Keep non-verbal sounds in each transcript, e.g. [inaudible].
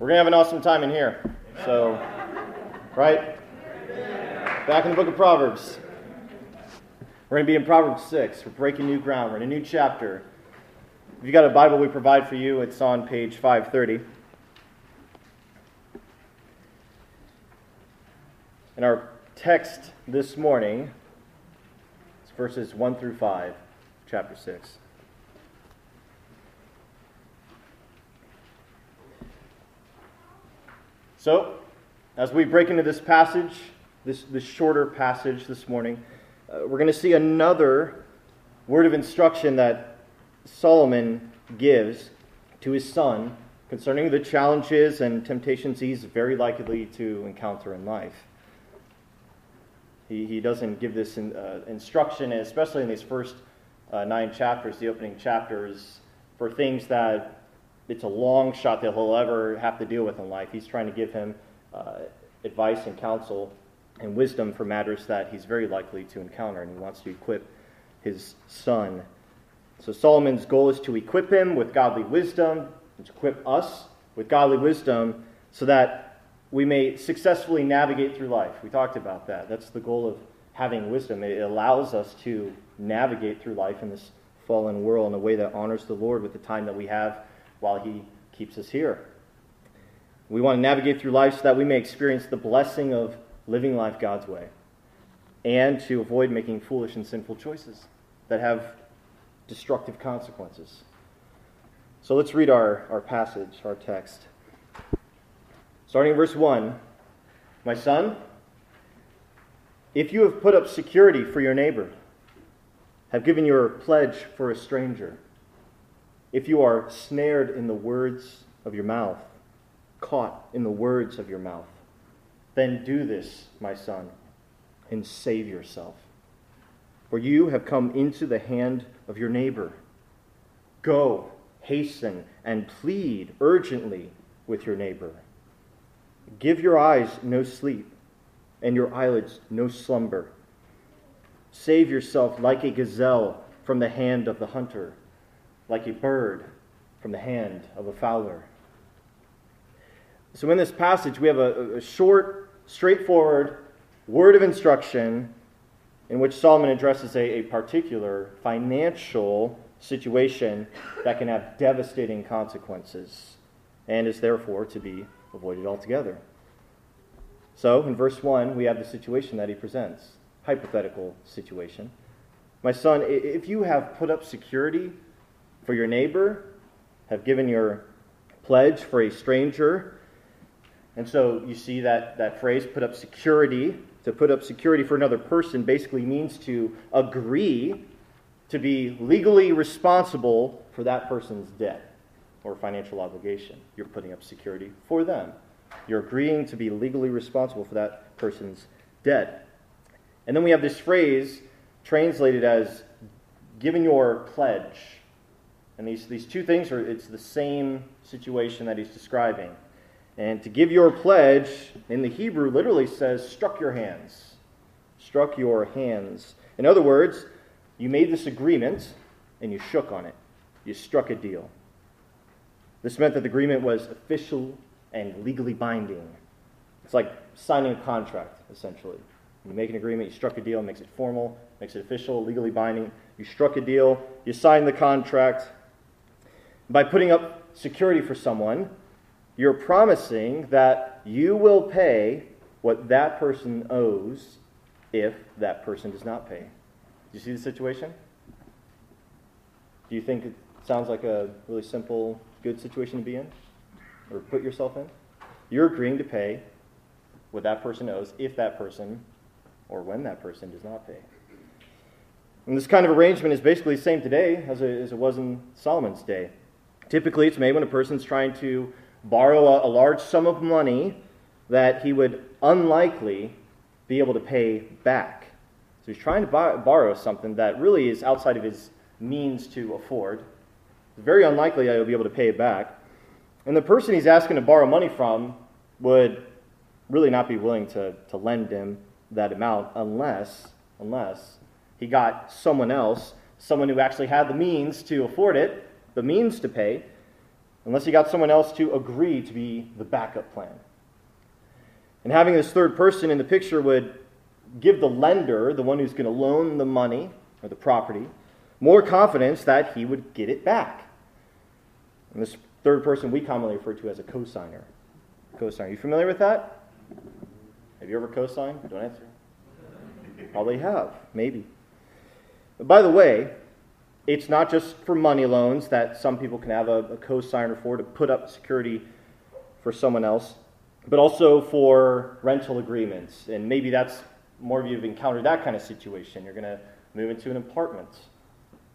We're going to have an awesome time in here. So, right? Back in the book of Proverbs. We're going to be in Proverbs 6. We're breaking new ground. We're in a new chapter. If you've got a Bible we provide for you, it's on page 530. And our text this morning is verses 1 through 5, chapter 6. So, as we break into this passage, this, this shorter passage this morning, uh, we're going to see another word of instruction that Solomon gives to his son concerning the challenges and temptations he's very likely to encounter in life. He, he doesn't give this in, uh, instruction, especially in these first uh, nine chapters, the opening chapters, for things that it's a long shot that he'll ever have to deal with in life. He's trying to give him uh, advice and counsel and wisdom for matters that he's very likely to encounter, and he wants to equip his son. So Solomon's goal is to equip him with godly wisdom, and to equip us with godly wisdom so that we may successfully navigate through life. We talked about that. That's the goal of having wisdom. It allows us to navigate through life in this fallen world in a way that honors the Lord with the time that we have while He keeps us here. We want to navigate through life so that we may experience the blessing of living life God's way and to avoid making foolish and sinful choices that have destructive consequences. So let's read our, our passage, our text. Starting in verse 1 My son, if you have put up security for your neighbor, have given your pledge for a stranger, if you are snared in the words of your mouth, caught in the words of your mouth, then do this, my son, and save yourself. For you have come into the hand of your neighbor. Go, hasten, and plead urgently with your neighbor. Give your eyes no sleep, and your eyelids no slumber. Save yourself like a gazelle from the hand of the hunter like a bird from the hand of a fowler. So, in this passage, we have a, a short, straightforward word of instruction in which Solomon addresses a, a particular financial situation that can have devastating consequences and is therefore to be avoided altogether. So, in verse 1, we have the situation that he presents hypothetical situation. My son, if you have put up security for your neighbor, have given your pledge for a stranger. And so you see that, that phrase, put up security. To put up security for another person basically means to agree to be legally responsible for that person's debt or financial obligation. You're putting up security for them. You're agreeing to be legally responsible for that person's debt. And then we have this phrase translated as giving your pledge and these, these two things are, it's the same situation that he's describing. And to give your pledge in the Hebrew literally says, struck your hands. Struck your hands. In other words, you made this agreement and you shook on it. You struck a deal. This meant that the agreement was official and legally binding. It's like signing a contract, essentially. You make an agreement, you struck a deal, makes it formal, makes it official, legally binding. You struck a deal, you signed the contract, by putting up security for someone, you're promising that you will pay what that person owes if that person does not pay. Do you see the situation? Do you think it sounds like a really simple, good situation to be in? Or put yourself in? You're agreeing to pay what that person owes if that person or when that person does not pay. And this kind of arrangement is basically the same today as it was in Solomon's day. Typically, it's made when a person's trying to borrow a, a large sum of money that he would unlikely be able to pay back. So he's trying to buy, borrow something that really is outside of his means to afford. It's very unlikely that he'll be able to pay it back. And the person he's asking to borrow money from would really not be willing to, to lend him that amount unless, unless he got someone else, someone who actually had the means to afford it, the means to pay, unless he got someone else to agree to be the backup plan. And having this third person in the picture would give the lender, the one who's going to loan the money or the property, more confidence that he would get it back. And this third person we commonly refer to as a cosigner. Cosigner. Are you familiar with that? Have you ever cosigned? Don't answer. Probably have, maybe. But by the way, it's not just for money loans that some people can have a, a cosigner for to put up security for someone else, but also for rental agreements. And maybe that's more of you have encountered that kind of situation. You're going to move into an apartment.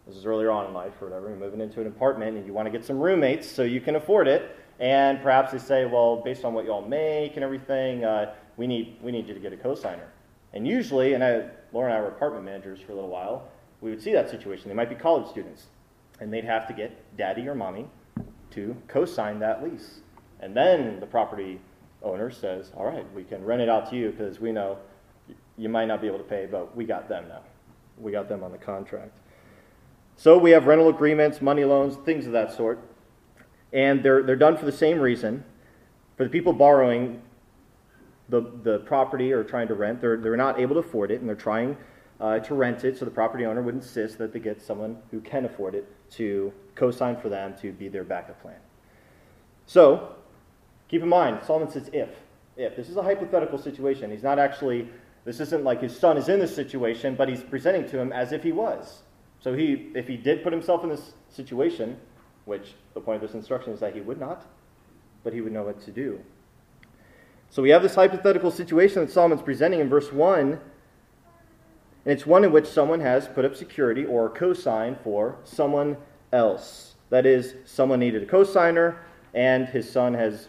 This is earlier on in life or whatever. You're moving into an apartment and you want to get some roommates so you can afford it. And perhaps they say, well, based on what you all make and everything, uh, we, need, we need you to get a cosigner. And usually, and I, Laura and I were apartment managers for a little while, we would see that situation. They might be college students, and they'd have to get daddy or mommy to co sign that lease. And then the property owner says, All right, we can rent it out to you because we know you might not be able to pay, but we got them now. We got them on the contract. So we have rental agreements, money loans, things of that sort. And they're, they're done for the same reason. For the people borrowing the, the property or trying to rent, they're, they're not able to afford it, and they're trying uh, to rent it, so the property owner would insist that they get someone who can afford it to co sign for them to be their backup plan. So, keep in mind, Solomon says if. If. This is a hypothetical situation. He's not actually, this isn't like his son is in this situation, but he's presenting to him as if he was. So, he, if he did put himself in this situation, which the point of this instruction is that he would not, but he would know what to do. So, we have this hypothetical situation that Solomon's presenting in verse 1 and it's one in which someone has put up security or co-sign for someone else. That is, someone needed a co-signer, and his son has,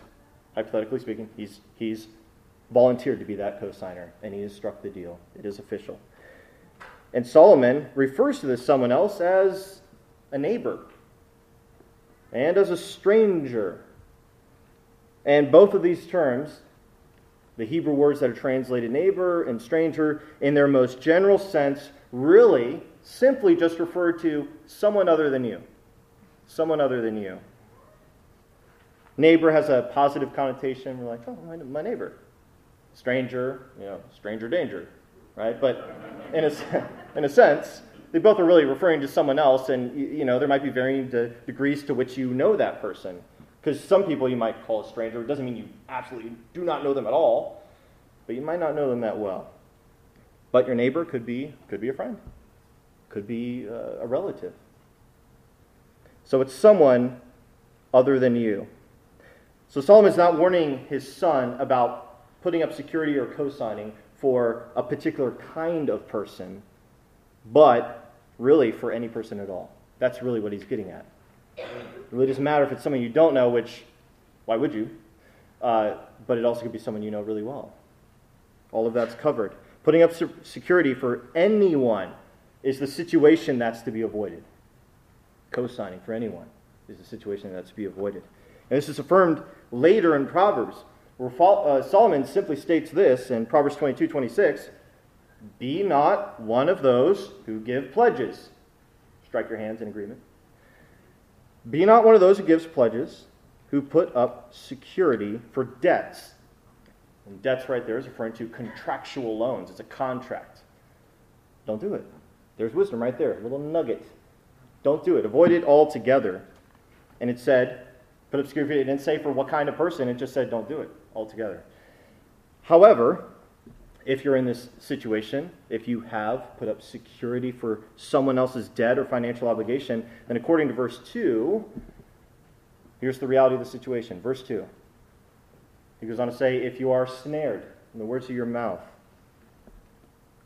hypothetically speaking, he's, he's volunteered to be that co-signer, and he has struck the deal. It is official. And Solomon refers to this someone else as a neighbor and as a stranger. And both of these terms the Hebrew words that are translated neighbor and stranger, in their most general sense, really simply just refer to someone other than you. Someone other than you. Neighbor has a positive connotation. We're like, oh, my, neighbor. Stranger, you know, stranger danger, right? But in a, [laughs] in a sense, they both are really referring to someone else, and you know there might be varying de- degrees to which you know that person. Because some people you might call a stranger. It doesn't mean you absolutely do not know them at all, but you might not know them that well. But your neighbor could be, could be a friend, could be uh, a relative. So it's someone other than you. So Solomon's not warning his son about putting up security or co signing for a particular kind of person, but really for any person at all. That's really what he's getting at. It really doesn't matter if it's someone you don't know, which, why would you? Uh, but it also could be someone you know really well. All of that's covered. Putting up security for anyone is the situation that's to be avoided. Co signing for anyone is the situation that's to be avoided. And this is affirmed later in Proverbs, where uh, Solomon simply states this in Proverbs 22 26 Be not one of those who give pledges. Strike your hands in agreement. Be not one of those who gives pledges, who put up security for debts. And debts right there is referring to contractual loans. It's a contract. Don't do it. There's wisdom right there, a little nugget. Don't do it. Avoid it altogether. And it said, put up security. It didn't say for what kind of person. It just said, don't do it altogether. However, if you're in this situation, if you have put up security for someone else's debt or financial obligation, then according to verse 2, here's the reality of the situation. Verse 2. He goes on to say, If you are snared in the words of your mouth,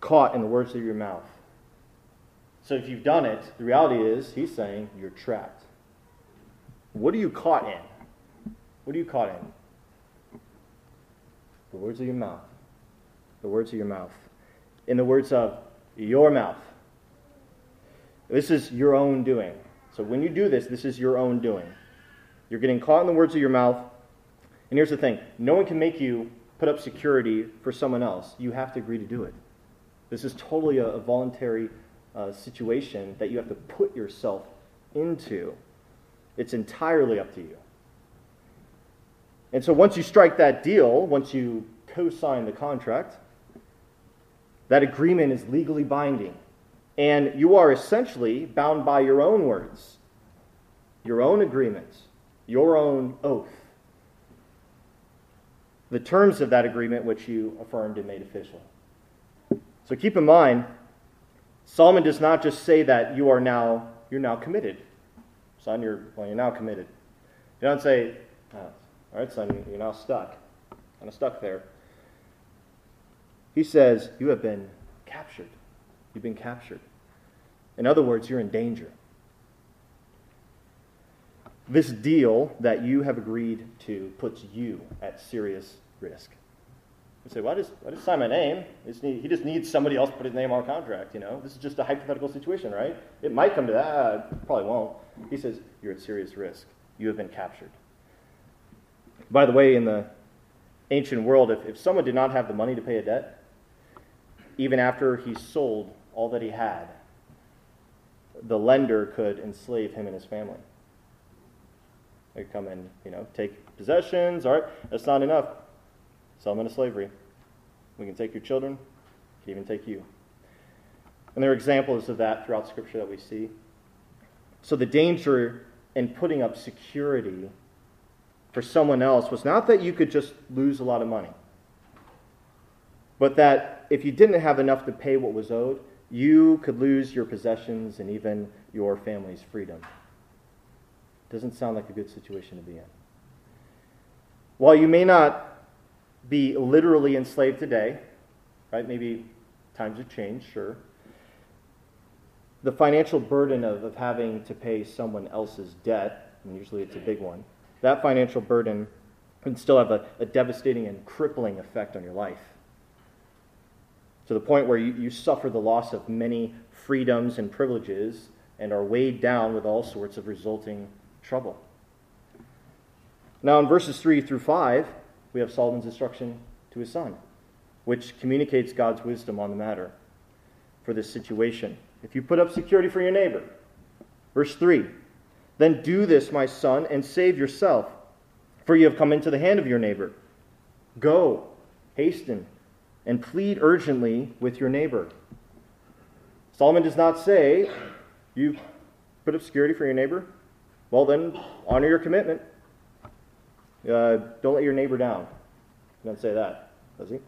caught in the words of your mouth. So if you've done it, the reality is, he's saying, you're trapped. What are you caught in? What are you caught in? The words of your mouth the words of your mouth. In the words of your mouth. This is your own doing. So when you do this, this is your own doing. You're getting caught in the words of your mouth. And here's the thing no one can make you put up security for someone else. You have to agree to do it. This is totally a, a voluntary uh, situation that you have to put yourself into. It's entirely up to you. And so once you strike that deal, once you co sign the contract, that agreement is legally binding. And you are essentially bound by your own words, your own agreement, your own oath. The terms of that agreement which you affirmed and made official. So keep in mind, Solomon does not just say that you are now you're now committed. Son, you're well, you're now committed. You don't say, oh, all right, son, you're now stuck. Kind of stuck there. He says, You have been captured. You've been captured. In other words, you're in danger. This deal that you have agreed to puts you at serious risk. You say, why does, why does sign my name? He just, need, he just needs somebody else to put his name on a contract, you know? This is just a hypothetical situation, right? It might come to that. Probably won't. He says, you're at serious risk. You have been captured. By the way, in the ancient world, if, if someone did not have the money to pay a debt, even after he sold all that he had, the lender could enslave him and his family. They come and, you know, take possessions. All right, that's not enough. Sell them into slavery. We can take your children, we can even take you. And there are examples of that throughout Scripture that we see. So the danger in putting up security for someone else was not that you could just lose a lot of money, but that if you didn't have enough to pay what was owed, you could lose your possessions and even your family's freedom. Doesn't sound like a good situation to be in. While you may not be literally enslaved today, right? Maybe times have changed, sure. The financial burden of, of having to pay someone else's debt, and usually it's a big one, that financial burden can still have a, a devastating and crippling effect on your life. To the point where you, you suffer the loss of many freedoms and privileges and are weighed down with all sorts of resulting trouble. Now, in verses 3 through 5, we have Solomon's instruction to his son, which communicates God's wisdom on the matter for this situation. If you put up security for your neighbor, verse 3 then do this, my son, and save yourself, for you have come into the hand of your neighbor. Go, hasten, and plead urgently with your neighbor. Solomon does not say, You put up security for your neighbor? Well, then honor your commitment. Uh, don't let your neighbor down. He doesn't say that, does he?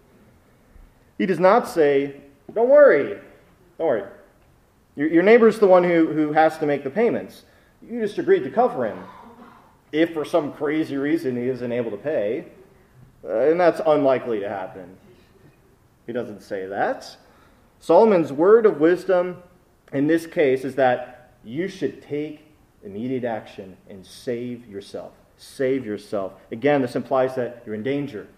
He does not say, Don't worry. Don't worry. Your, your neighbor's the one who, who has to make the payments. You just agreed to cover him. If for some crazy reason he isn't able to pay, uh, and that's unlikely to happen. He doesn't say that. Solomon's word of wisdom in this case is that you should take immediate action and save yourself. Save yourself. Again, this implies that you're in danger.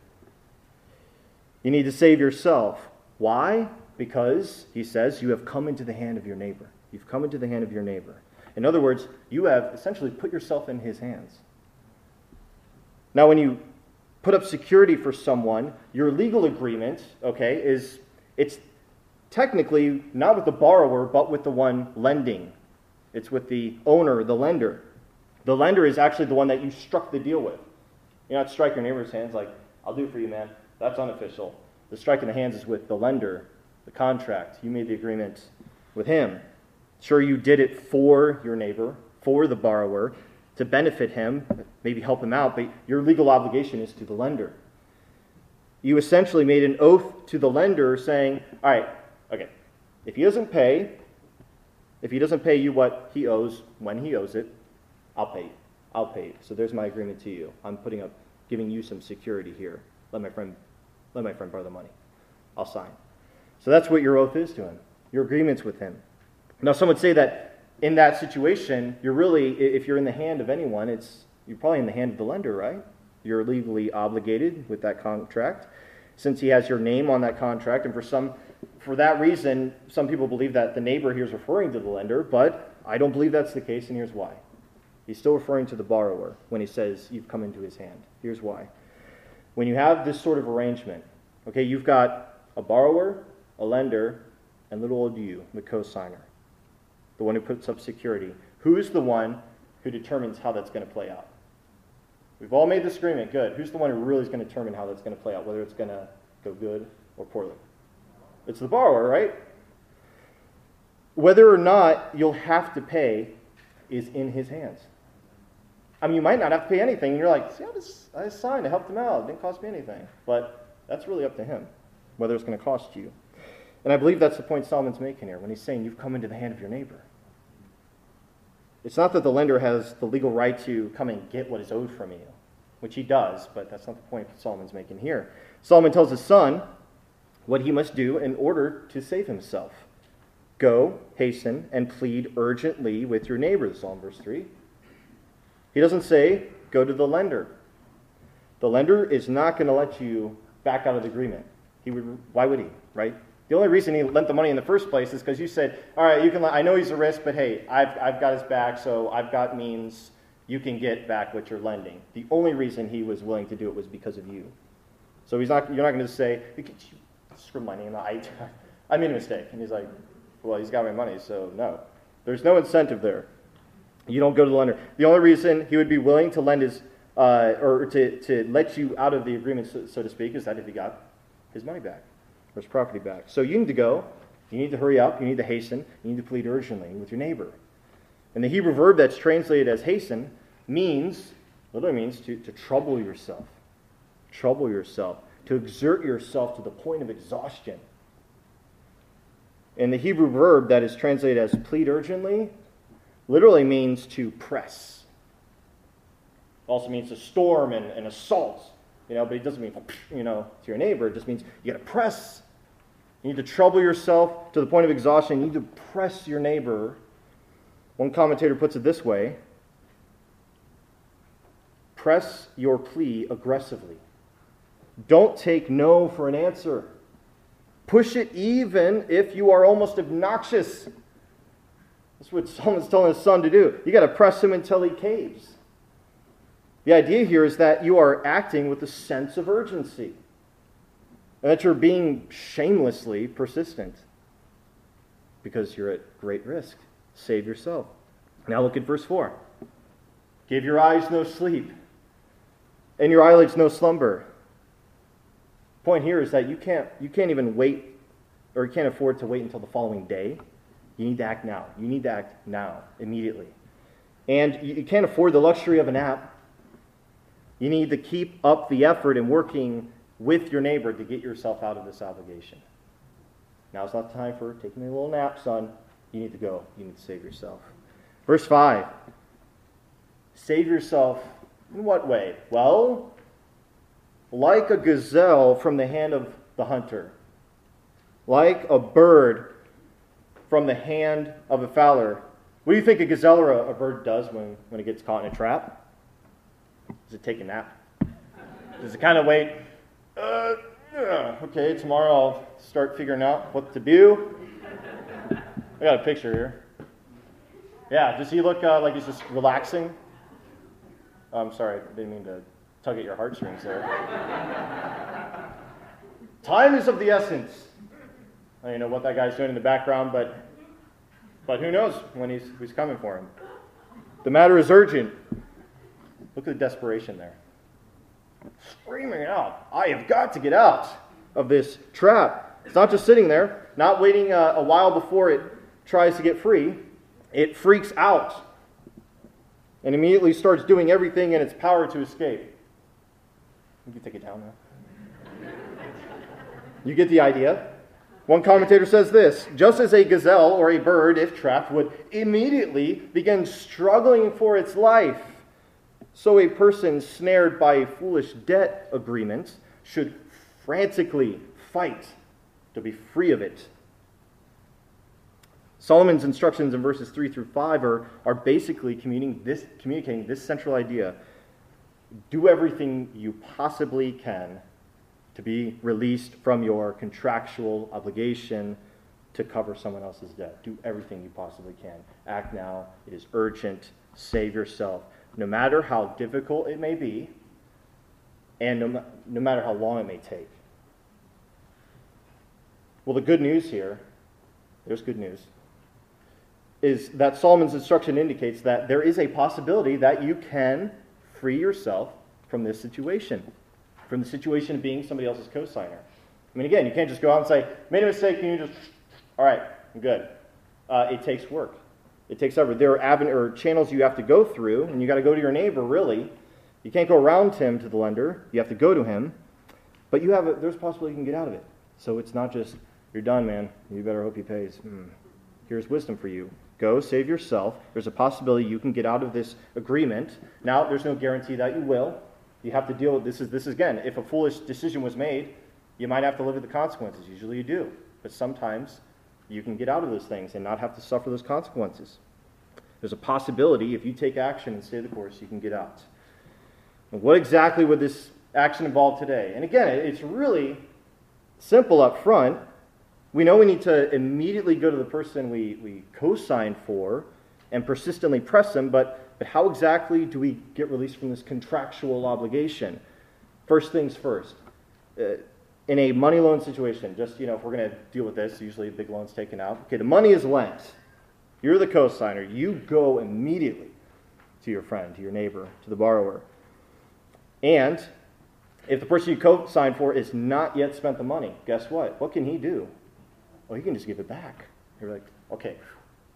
You need to save yourself. Why? Because, he says, you have come into the hand of your neighbor. You've come into the hand of your neighbor. In other words, you have essentially put yourself in his hands. Now, when you put up security for someone, your legal agreement, okay, is it's technically not with the borrower, but with the one lending. It's with the owner, the lender. The lender is actually the one that you struck the deal with. You're not strike your neighbor's hands like, I'll do it for you, man. That's unofficial. The striking the hands is with the lender, the contract. You made the agreement with him. Sure, you did it for your neighbor, for the borrower, to benefit him, maybe help him out, but your legal obligation is to the lender. You essentially made an oath to the lender saying, All right, okay, if he doesn't pay, if he doesn't pay you what he owes when he owes it, I'll pay you. I'll pay you. So there's my agreement to you. I'm putting up, giving you some security here. Let my friend, let my friend borrow the money. I'll sign. So that's what your oath is to him. Your agreements with him. Now, some would say that in that situation, you're really, if you're in the hand of anyone, it's you're probably in the hand of the lender, right? You're legally obligated with that contract, since he has your name on that contract. And for some, for that reason, some people believe that the neighbor here is referring to the lender, but I don't believe that's the case, and here's why. He's still referring to the borrower when he says you've come into his hand. Here's why. When you have this sort of arrangement, okay, you've got a borrower, a lender, and little old you, the co-signer the one who puts up security. Who's the one who determines how that's going to play out? We've all made this agreement. Good. Who's the one who really is going to determine how that's going to play out, whether it's going to go good or poorly? It's the borrower, right? Whether or not you'll have to pay is in his hands. I mean, you might not have to pay anything, and you're like, see, I just, I signed, I helped him out, it didn't cost me anything. But that's really up to him, whether it's going to cost you. And I believe that's the point Solomon's making here when he's saying you've come into the hand of your neighbor. It's not that the lender has the legal right to come and get what is owed from you, which he does, but that's not the point Solomon's making here. Solomon tells his son what he must do in order to save himself. Go, hasten, and plead urgently with your neighbor, Psalm verse 3. He doesn't say, go to the lender. The lender is not going to let you back out of the agreement. He would, why would he, right? The only reason he lent the money in the first place is because you said, all right, you can, I know he's a risk, but hey, I've, I've got his back, so I've got means you can get back what you're lending. The only reason he was willing to do it was because of you. So he's not, you're not going to say, screw my name, I, [laughs] I made a mistake. And he's like, well, he's got my money, so no. There's no incentive there. You don't go to the lender. The only reason he would be willing to lend his, uh, or to, to let you out of the agreement, so, so to speak, is that if he got his money back or his property back. So you need to go. You need to hurry up. You need to hasten. You need to plead urgently with your neighbor. And the Hebrew verb that's translated as hasten means, literally means to, to trouble yourself. Trouble yourself. To exert yourself to the point of exhaustion. And the Hebrew verb that is translated as plead urgently literally means to press. Also means to storm and, and assault. You know, but it doesn't mean, you know, to your neighbor. It just means you got to press. You need to trouble yourself to the point of exhaustion. You need to press your neighbor. One commentator puts it this way press your plea aggressively. Don't take no for an answer. Push it even if you are almost obnoxious. That's what [laughs] Solomon's telling his son to do. You got to press him until he caves. The idea here is that you are acting with a sense of urgency and that you're being shamelessly persistent because you're at great risk. Save yourself. Now look at verse 4. Give your eyes no sleep and your eyelids no slumber. Point here is that you can't, you can't even wait or you can't afford to wait until the following day you need to act now. You need to act now, immediately. And you can't afford the luxury of a nap. You need to keep up the effort in working with your neighbor to get yourself out of this obligation. Now's not the time for taking a little nap, son. You need to go. You need to save yourself. Verse 5 Save yourself in what way? Well, like a gazelle from the hand of the hunter, like a bird from the hand of a fowler. What do you think a gazelle or a, a bird does when, when it gets caught in a trap? Does it take a nap? Does it kind of wait? Uh, okay, tomorrow I'll start figuring out what to do. I got a picture here. Yeah, does he look uh, like he's just relaxing? Oh, I'm sorry, I didn't mean to tug at your heartstrings there. Time is of the essence. I don't know what that guy's doing in the background, but but who knows when he's, who's coming for him. The matter is urgent. Look at the desperation there. Screaming out, I have got to get out of this trap. It's not just sitting there, not waiting a, a while before it tries to get free. It freaks out and immediately starts doing everything in its power to escape. You can take it down now. You get the idea? One commentator says this just as a gazelle or a bird, if trapped, would immediately begin struggling for its life, so a person snared by a foolish debt agreement should frantically fight to be free of it. Solomon's instructions in verses 3 through 5 are, are basically this, communicating this central idea do everything you possibly can to be released from your contractual obligation to cover someone else's debt. Do everything you possibly can. Act now. It is urgent. Save yourself. No matter how difficult it may be, and no, no matter how long it may take. Well, the good news here, there's good news, is that Solomon's instruction indicates that there is a possibility that you can free yourself from this situation, from the situation of being somebody else's cosigner. I mean, again, you can't just go out and say, made a mistake, can you just, all right, I'm good. Uh, it takes work. It takes over. There are aven- or channels you have to go through, and you got to go to your neighbor, really. You can't go around him to the lender. You have to go to him. But you have a, there's a possibility you can get out of it. So it's not just, you're done, man. You better hope he pays. Hmm. Here's wisdom for you. Go, save yourself. There's a possibility you can get out of this agreement. Now, there's no guarantee that you will. You have to deal with this. Is this is, again, if a foolish decision was made, you might have to live with the consequences. Usually you do. But sometimes you can get out of those things and not have to suffer those consequences. There's a possibility if you take action and stay the course, you can get out. And what exactly would this action involve today? And again, it's really simple up front. We know we need to immediately go to the person we, we co sign for and persistently press them, but, but how exactly do we get released from this contractual obligation? First things first. Uh, in a money loan situation, just, you know, if we're going to deal with this, usually big loan's taken out. Okay, the money is lent. You're the cosigner. You go immediately to your friend, to your neighbor, to the borrower. And if the person you co signed for is not yet spent the money, guess what? What can he do? Well, he can just give it back. You're like, okay,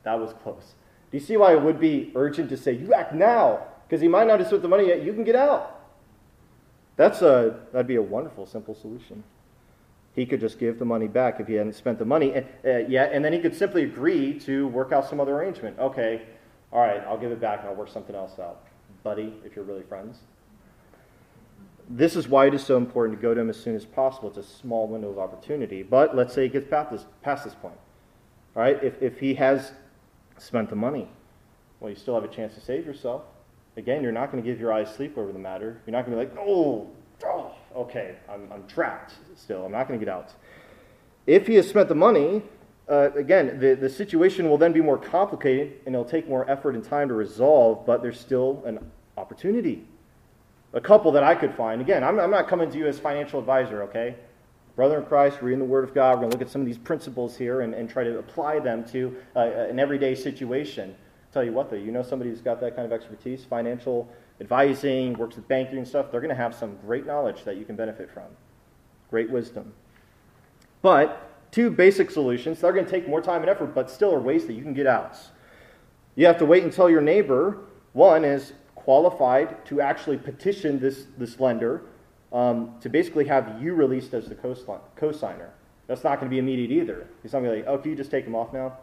that was close. Do you see why it would be urgent to say, you act now? Because he might not have spent the money yet. You can get out. That's a, that'd be a wonderful, simple solution he could just give the money back if he hadn't spent the money uh, yet, and then he could simply agree to work out some other arrangement. Okay, all right, I'll give it back and I'll work something else out. Buddy, if you're really friends. This is why it is so important to go to him as soon as possible. It's a small window of opportunity. But let's say he gets past this, past this point. All right, if, if he has spent the money, well, you still have a chance to save yourself. Again, you're not going to give your eyes sleep over the matter. You're not going to be like, oh, oh, okay, I'm, I'm trapped still. I'm not going to get out. If he has spent the money, uh, again, the, the situation will then be more complicated and it'll take more effort and time to resolve, but there's still an opportunity. A couple that I could find, again, I'm, I'm not coming to you as financial advisor, okay? Brother in Christ, reading the Word of God, we're going to look at some of these principles here and, and try to apply them to uh, an everyday situation. I'll tell you what, though, you know somebody who's got that kind of expertise, financial advising, works with banking and stuff, they're going to have some great knowledge that you can benefit from. Great wisdom. But two basic solutions, they're going to take more time and effort, but still are ways that you can get out. You have to wait until your neighbor, one, is qualified to actually petition this, this lender um, to basically have you released as the co-signer. That's not going to be immediate either. He's not going to be like, oh, can you just take him off now?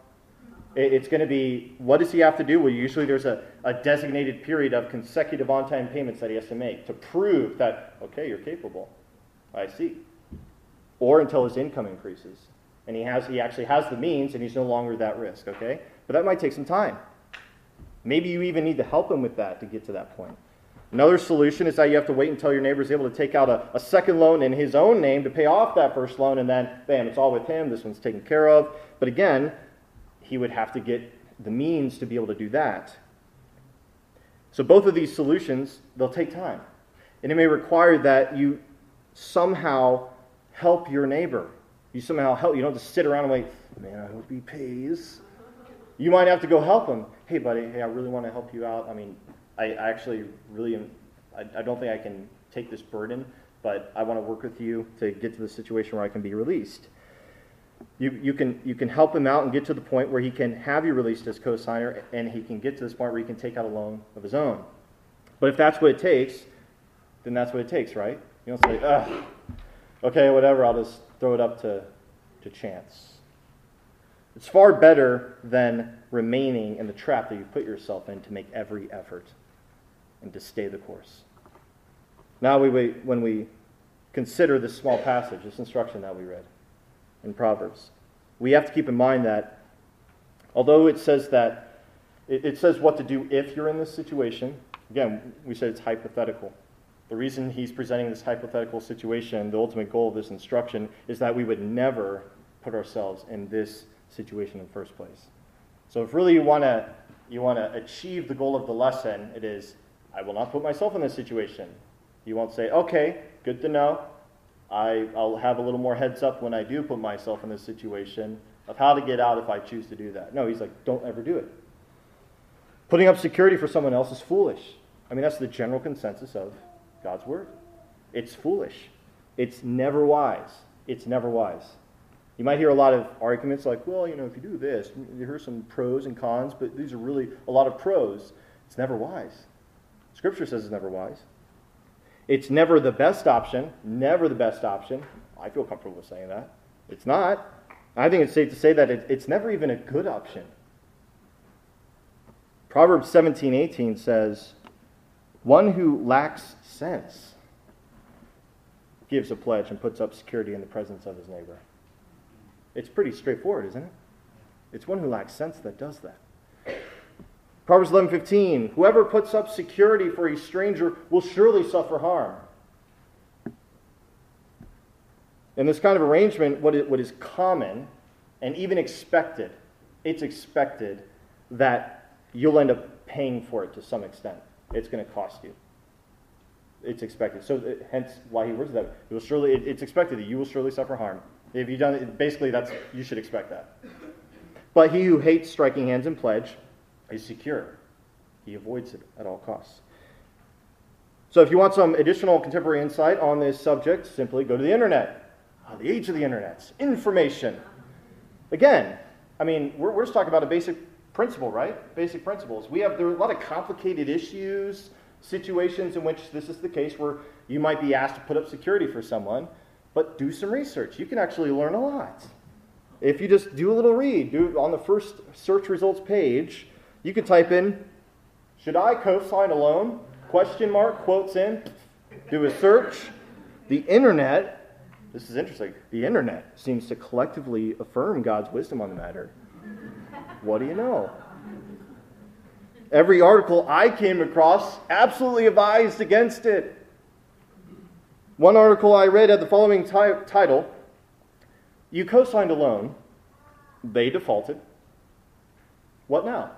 It's going to be, what does he have to do? Well, usually there's a, a designated period of consecutive on time payments that he has to make to prove that, okay, you're capable. I see. Or until his income increases. And he, has, he actually has the means and he's no longer that risk, okay? But that might take some time. Maybe you even need to help him with that to get to that point. Another solution is that you have to wait until your neighbor is able to take out a, a, second loan in his own name to pay off that first loan, and then, bam, it's all with him. This one's taken care of. But again, he would have to get the means to be able to do that. So both of these solutions, they'll take time. And it may require that you somehow help your neighbor. You somehow help. You don't just sit around and wait, man, I hope he pays. You might have to go help him. Hey, buddy, hey, I really want to help you out. I mean, I, I actually really am, I, I don't think I can take this burden, but I want to work with you to get to the situation where I can be released. You, you, can, you can help him out and get to the point where he can have you released as co-signer and he can get to this point where he can take out a loan of his own. But if that's what it takes, then that's what it takes, right? You don't say, ugh, okay, whatever, I'll just throw it up to, to chance. It's far better than remaining in the trap that you put yourself in to make every effort and to stay the course. Now, we, when we consider this small passage, this instruction that we read, in Proverbs. We have to keep in mind that although it says that it, says what to do if you're in this situation, again, we said it's hypothetical. The reason he's presenting this hypothetical situation, the ultimate goal of this instruction, is that we would never put ourselves in this situation in the first place. So if really you want to you want to achieve the goal of the lesson, it is I will not put myself in this situation. You won't say, okay, good to know. I, I'll have a little more heads up when I do put myself in this situation of how to get out if I choose to do that. No, he's like, don't ever do it. Putting up security for someone else is foolish. I mean, that's the general consensus of God's word. It's foolish. It's never wise. It's never wise. You might hear a lot of arguments like, well, you know, if you do this, you hear some pros and cons, but these are really a lot of pros. It's never wise. Scripture says it's never wise. It's never the best option, never the best option. I feel comfortable with saying that. It's not. I think it's safe to say that it, it's never even a good option. Proverbs 17 18 says, One who lacks sense gives a pledge and puts up security in the presence of his neighbor. It's pretty straightforward, isn't it? It's one who lacks sense that does that. Proverbs 11:15 Whoever puts up security for a stranger will surely suffer harm. In this kind of arrangement, what is, what is common and even expected, it's expected that you'll end up paying for it to some extent. It's going to cost you. It's expected. So, uh, hence why he words that. It will surely, it, it's expected that you will surely suffer harm. If you done basically, that's you should expect that. But he who hates striking hands in pledge is secure. He avoids it at all costs. So, if you want some additional contemporary insight on this subject, simply go to the internet. Oh, the age of the internet, information. Again, I mean, we're, we're just talking about a basic principle, right? Basic principles. We have there are a lot of complicated issues, situations in which this is the case where you might be asked to put up security for someone, but do some research. You can actually learn a lot. If you just do a little read, do on the first search results page, you could type in, should I co-sign a loan? Question mark, quotes in, do a search. The internet, this is interesting, the internet seems to collectively affirm God's wisdom on the matter. What do you know? Every article I came across absolutely advised against it. One article I read had the following t- title You co signed a loan, they defaulted. What now?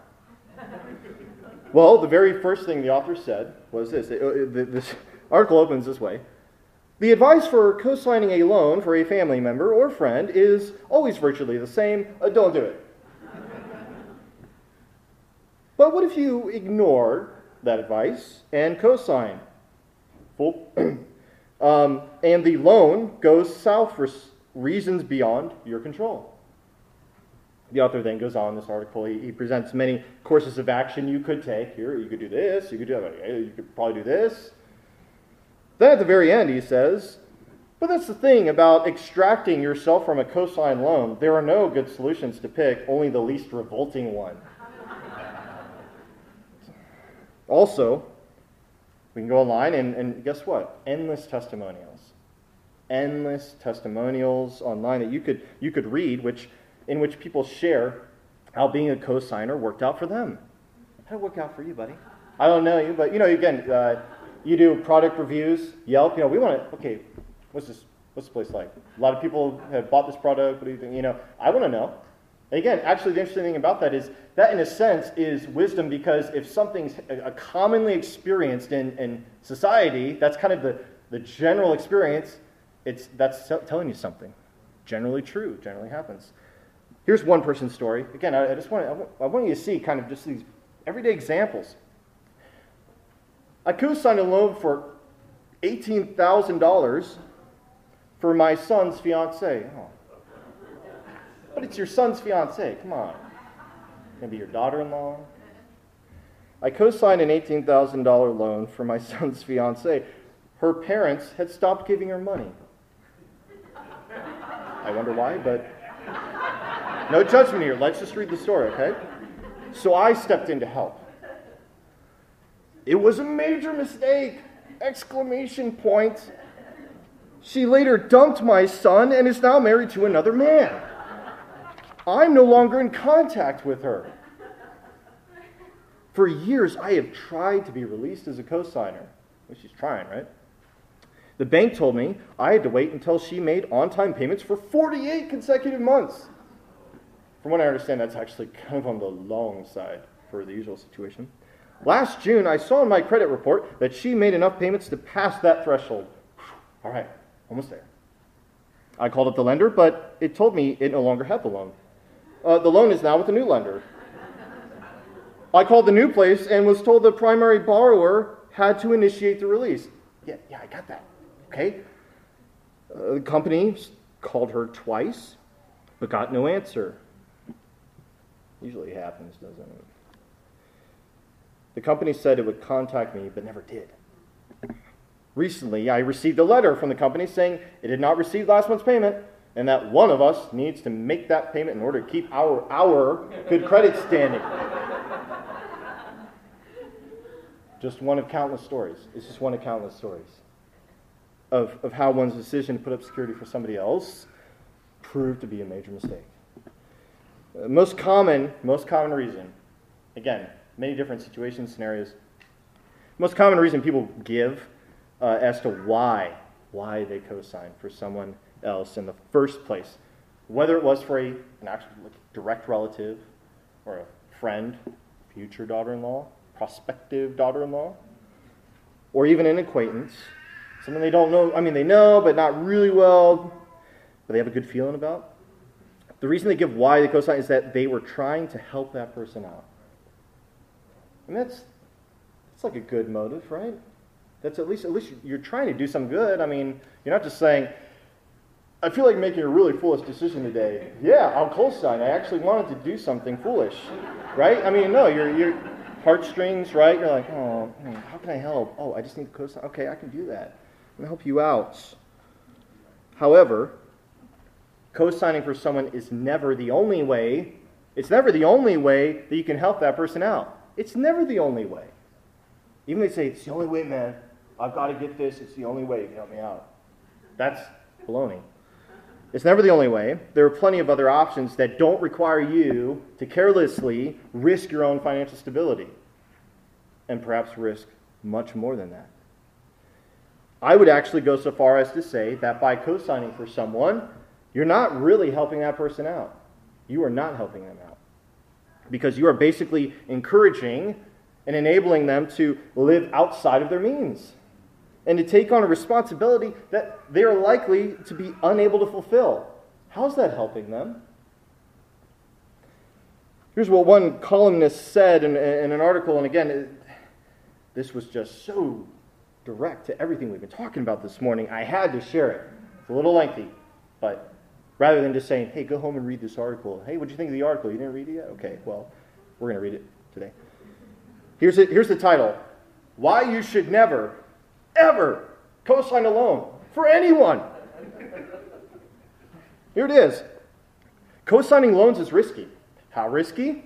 [laughs] well, the very first thing the author said was this. This [laughs] article opens this way. The advice for co signing a loan for a family member or friend is always virtually the same uh, don't do it. but what if you ignore that advice and co sign? [clears throat] um, and the loan goes south for reasons beyond your control. The author then goes on in this article. He, he, presents many courses of action you could take. Here, you could do this, you could do that, you could probably do this. Then at the very end, he says, But that's the thing about extracting yourself from a cosign loan. There are no good solutions to pick, only the least revolting one. also, we can go online and, and guess what? Endless testimonials. Endless testimonials online that you could, you could read, which in which people share how being a co-signer worked out for them. How did it work out for you, buddy? I don't know you, but you know, again, uh, you do product reviews, Yelp. You know, we want to. Okay, what's this? What's this place like? A lot of people have bought this product. What do you think? You know, I want to know. And again, actually, the interesting thing about that is that, in a sense, is wisdom because if something's a commonly experienced in, in society, that's kind of the, the general experience. It's that's telling you something. Generally true. Generally happens. Here's one person's story. Again, I, I just want, I want you to see kind of just these everyday examples. I co-signed a loan for $18,000 for my son's fiance. Oh. But it's your son's fiance. Come on. Maybe your daughter-in-law. I co-signed an $18,000 loan for my [laughs] son's fiance. Her parents had stopped giving her money. I wonder why, but no judgment here. Let's just read the story, okay? So I stepped in to help. It was a major mistake! Exclamation point. She later dumped my son and is now married to another man. I'm no longer in contact with her. For years, I have tried to be released as a cosigner. Well, she's trying, right? The bank told me I had to wait until she made on time payments for 48 consecutive months. From what I understand, that's actually kind of on the long side for the usual situation. Last June, I saw in my credit report that she made enough payments to pass that threshold. All right, almost there. I called up the lender, but it told me it no longer had the loan. Uh, the loan is now with a new lender. I called the new place and was told the primary borrower had to initiate the release. Yeah, yeah, I got that. Okay. Uh, the company called her twice, but got no answer. Usually happens, doesn't it? The company said it would contact me, but never did. Recently, I received a letter from the company saying it had not received last month's payment and that one of us needs to make that payment in order to keep our, our good credit standing. just one of countless stories. It's just one of countless stories of, of how one's decision to put up security for somebody else proved to be a major mistake. Uh, most common, most common reason, again, many different situations, scenarios. Most common reason people give uh, as to why, why they co-sign for someone else in the first place, whether it was for a, an actual direct relative or a friend, future daughter-in-law, prospective daughter-in-law, or even an acquaintance, someone they don't know, I mean, they know, but not really well, but they have a good feeling about. The reason they give why the co-sign is that they were trying to help that person out. And that's, that's like a good motive, right? That's at least, at least you're trying to do some good. I mean, you're not just saying, I feel like making a really foolish decision today. Yeah, I'll co-sign. I actually wanted to do something foolish, right? I mean, no, your your heartstrings, right? You're like, oh, hmm, how can I help? Oh, I just need to co-sign. Okay, I can do that. I'm gonna help you out. However, co-signing for someone is never the only way. It's never the only way that you can help that person out. It's never the only way. Even they say it's the only way, man. I've got to get this. It's the only way you can help me out. That's baloney. It's never the only way. There are plenty of other options that don't require you to carelessly risk your own financial stability and perhaps risk much more than that. I would actually go so far as to say that by co signing for someone, you're not really helping that person out. You are not helping them out. Because you are basically encouraging and enabling them to live outside of their means and to take on a responsibility that they are likely to be unable to fulfill. How's that helping them? Here's what one columnist said in, in an article, and again, it, this was just so direct to everything we've been talking about this morning. I had to share it. It's a little lengthy, but rather than just saying, hey, go home and read this article. Hey, what do you think of the article? You didn't read it yet? Okay, well, we're going to read it today. Here's, it, here's the title Why You Should Never ever co sign a loan for anyone. Here it is. Co signing loans is risky. How risky?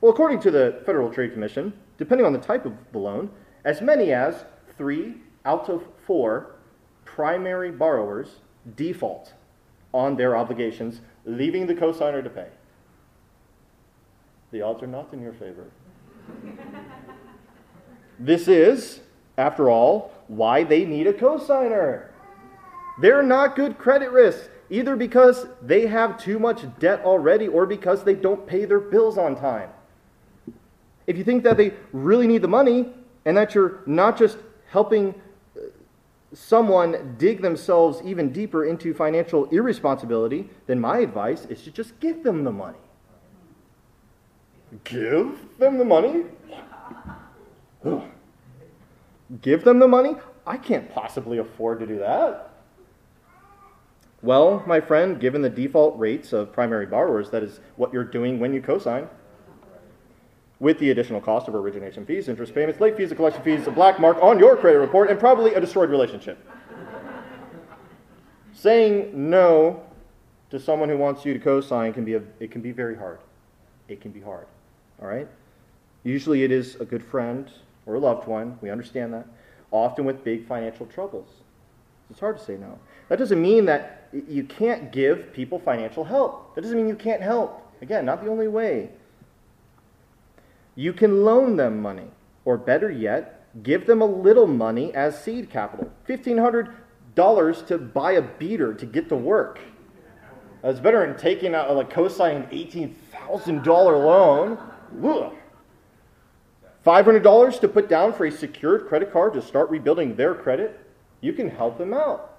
Well, according to the Federal Trade Commission, depending on the type of the loan, as many as three out of four primary borrowers default on their obligations, leaving the cosigner to pay. The odds are not in your favor. [laughs] this is, after all, why they need a cosigner. They're not good credit risks, either because they have too much debt already or because they don't pay their bills on time. If you think that they really need the money and that you're not just helping someone dig themselves even deeper into financial irresponsibility, then my advice is to just give them the money. Give them the money? give them the money? I can't possibly afford to do that. Well, my friend, given the default rates of primary borrowers, that is what you're doing when you cosign. With the additional cost of origination fees, interest payments, late fees, and collection fees, a black mark on your credit report, and probably a destroyed relationship. Saying no to someone who wants you to co-sign can be a, it can be very hard. It can be hard. All right? Usually it is a good friend or a loved one. We understand that. Often with big financial troubles. It's hard to say no. That doesn't mean that you can't give people financial help. That doesn't mean you can't help. Again, not the only way. You can loan them money, or better yet, give them a little money as seed capital $1,500 to buy a beater to get to work. That's better than taking out, like, co signing $18,000 loan. Ugh. $500 to put down for a secured credit card to start rebuilding their credit, you can help them out.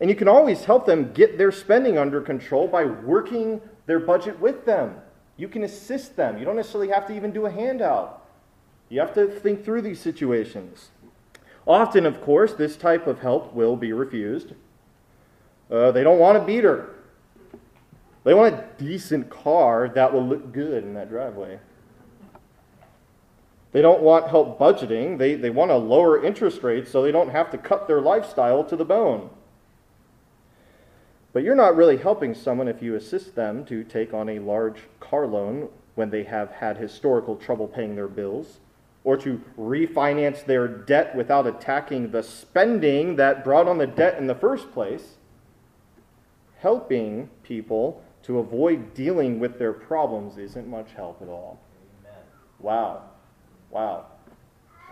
And you can always help them get their spending under control by working their budget with them. You can assist them. You don't necessarily have to even do a handout. You have to think through these situations. Often, of course, this type of help will be refused. Uh, they don't want a beater. They want a decent car that will look good in that driveway. They don't want help budgeting. They, they want a lower interest rate so they don't have to cut their lifestyle to the bone. But you're not really helping someone if you assist them to take on a large car loan when they have had historical trouble paying their bills, or to refinance their debt without attacking the spending that brought on the debt in the first place. Helping people to avoid dealing with their problems isn't much help at all. Amen. Wow. Wow.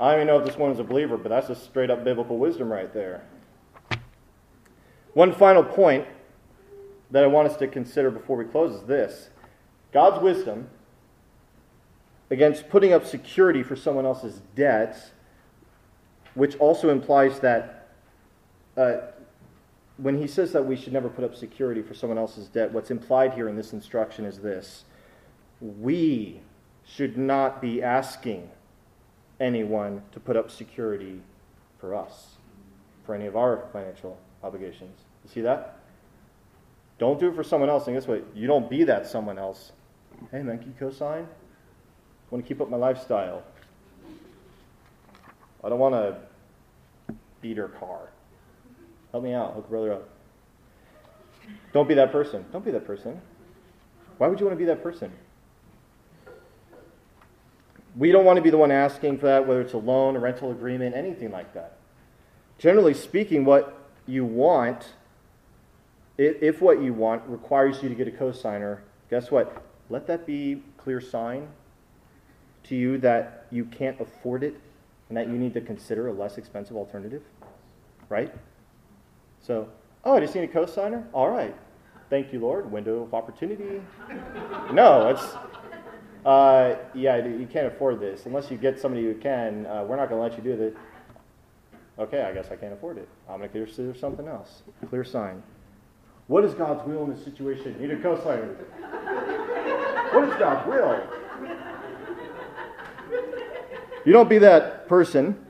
I don't even know if this one is a believer, but that's just straight up biblical wisdom right there. One final point that I want us to consider before we close is this God's wisdom against putting up security for someone else's debts, which also implies that uh, when he says that we should never put up security for someone else's debt, what's implied here in this instruction is this we should not be asking anyone to put up security for us, for any of our financial obligations. You see that? Don't do it for someone else. And guess what? You don't be that someone else. Hey, man, can you co-sign? I want to keep up my lifestyle. I don't want a beater car. Help me out. Hook brother up. Don't be that person. Don't be that person. Why would you want to be that person? We don't want to be the one asking for that, whether it's a loan, a rental agreement, anything like that. Generally speaking, what you want, if what you want requires you to get a cosigner, guess what? Let that be clear sign to you that you can't afford it and that you need to consider a less expensive alternative. Right? So, oh, I just need a cosigner? All right. Thank you, Lord. Window of opportunity. [laughs] no, it's uh, yeah, you can't afford this. Unless you get somebody who can, uh, we're not going to let you do this. Okay, I guess I can't afford it. I'm going to consider something else. Clear sign. What is God's will in this situation? Need a cosigner. what is God's will? You don't be that person.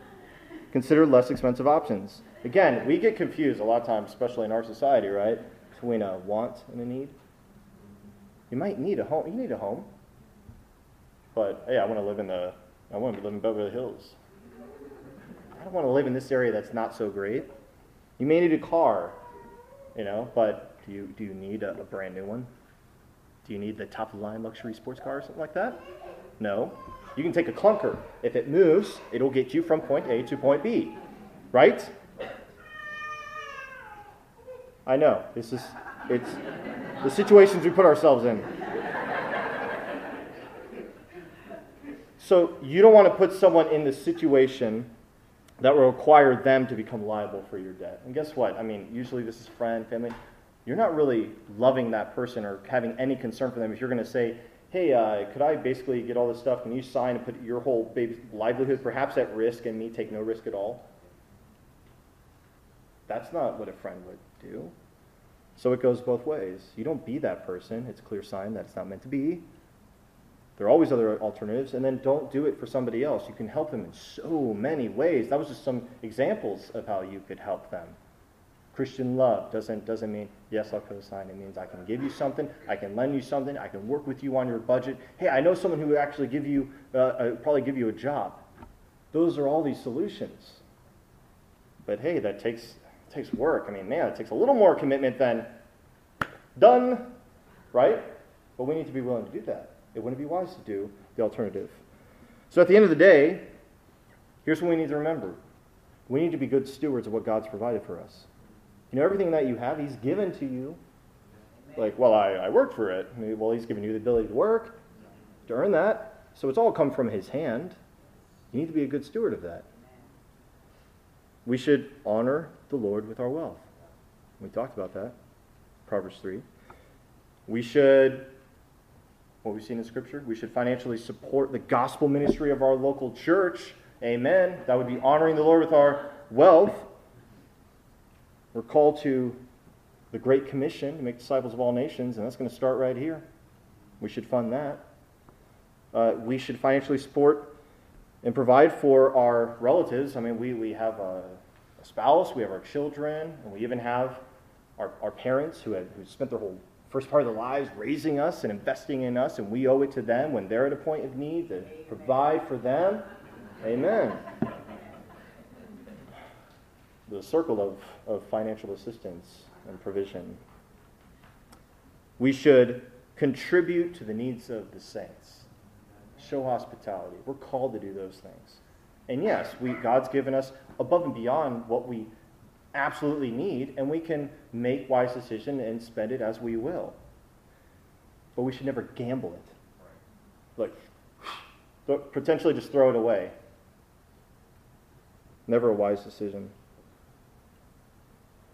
Consider less expensive options. Again, we get confused a lot of times, especially in our society, right? Between a want and a need. You might need a home. You need a home. But hey, I want to live in the, I want to live in Beverly Hills. I don't want to live in this area that's not so great. You may need a car, you know, but do you, do you need a, a brand new one? Do you need the top of the line luxury sports car or something like that? No. You can take a clunker. If it moves, it'll get you from point A to point B. Right? I know. This is it's the situations we put ourselves in. So you don't want to put someone in the situation that will require them to become liable for your debt. And guess what? I mean, usually this is friend, family. You're not really loving that person or having any concern for them if you're going to say, hey, uh, could I basically get all this stuff? Can you sign and put your whole livelihood perhaps at risk and me take no risk at all? That's not what a friend would do. So it goes both ways. You don't be that person. It's a clear sign that it's not meant to be. There are always other alternatives, and then don't do it for somebody else. You can help them in so many ways. That was just some examples of how you could help them. Christian love doesn't, doesn't mean, yes, I'll co-sign. It means I can give you something, I can lend you something, I can work with you on your budget. Hey, I know someone who would actually give you, uh, uh, probably give you a job. Those are all these solutions. But hey, that takes, takes work. I mean, man, it takes a little more commitment than done, right? But we need to be willing to do that. It wouldn't be wise to do the alternative. So at the end of the day, here's what we need to remember we need to be good stewards of what God's provided for us. You know, everything that you have, He's given to you. Like, well, I, I worked for it. Well, He's given you the ability to work, to earn that. So it's all come from His hand. You need to be a good steward of that. We should honor the Lord with our wealth. We talked about that. Proverbs 3. We should what we've seen in Scripture. We should financially support the gospel ministry of our local church. Amen. That would be honoring the Lord with our wealth. We're called to the Great Commission to make disciples of all nations, and that's going to start right here. We should fund that. Uh, we should financially support and provide for our relatives. I mean, we, we have a, a spouse, we have our children, and we even have our, our parents who, have, who spent their whole first part of their lives raising us and investing in us, and we owe it to them when they're at a point of need to provide for them. Amen. The circle of, of financial assistance and provision. We should contribute to the needs of the saints. Show hospitality. We're called to do those things. And yes, we, God's given us above and beyond what we absolutely need, and we can make wise decisions and spend it as we will. But we should never gamble it. Like, potentially just throw it away. Never a wise decision.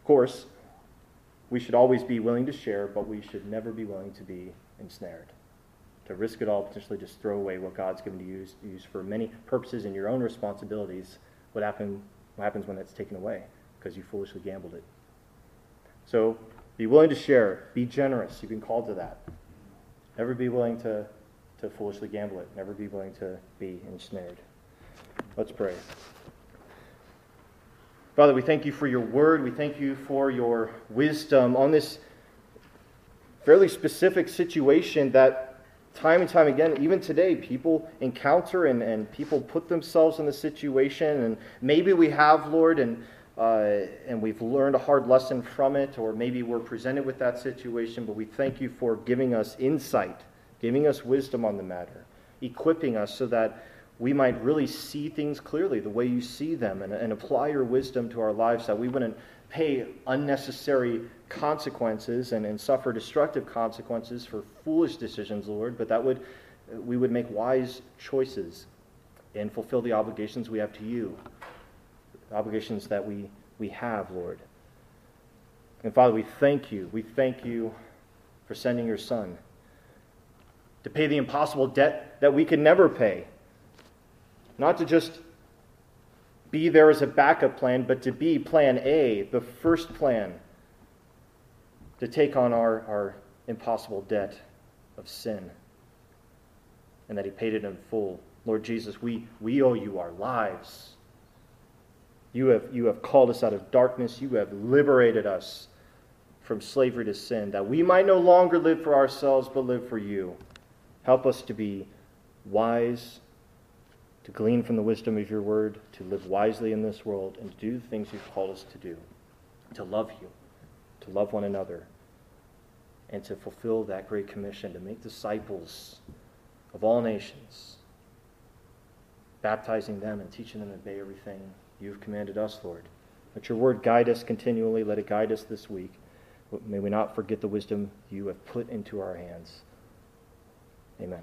Of course, we should always be willing to share, but we should never be willing to be ensnared. To risk it all, potentially just throw away what God's given to use, use for many purposes and your own responsibilities. What, happen, what happens when that's taken away? because you foolishly gambled it. So be willing to share. Be generous. You've been called to that. Never be willing to, to foolishly gamble it. Never be willing to be ensnared. Let's pray. Father, we thank you for your word. We thank you for your wisdom on this fairly specific situation that time and time again, even today, people encounter and, and people put themselves in the situation. And maybe we have, Lord, and uh, and we've learned a hard lesson from it, or maybe we're presented with that situation, but we thank you for giving us insight, giving us wisdom on the matter, equipping us so that we might really see things clearly the way you see them and, and apply your wisdom to our lives, that we wouldn't pay unnecessary consequences and, and suffer destructive consequences for foolish decisions, Lord, but that would we would make wise choices and fulfill the obligations we have to you obligations that we, we have, Lord. And Father, we thank you. We thank you for sending your Son to pay the impossible debt that we could never pay. Not to just be there as a backup plan, but to be plan A, the first plan to take on our, our impossible debt of sin. And that He paid it in full. Lord Jesus, we, we owe you our lives. You have, you have called us out of darkness. You have liberated us from slavery to sin, that we might no longer live for ourselves, but live for you. Help us to be wise, to glean from the wisdom of your word, to live wisely in this world, and to do the things you've called us to do, to love you, to love one another, and to fulfill that great commission to make disciples of all nations, baptizing them and teaching them to obey everything you've commanded us, Lord. Let your word guide us continually. Let it guide us this week. May we not forget the wisdom you have put into our hands. Amen.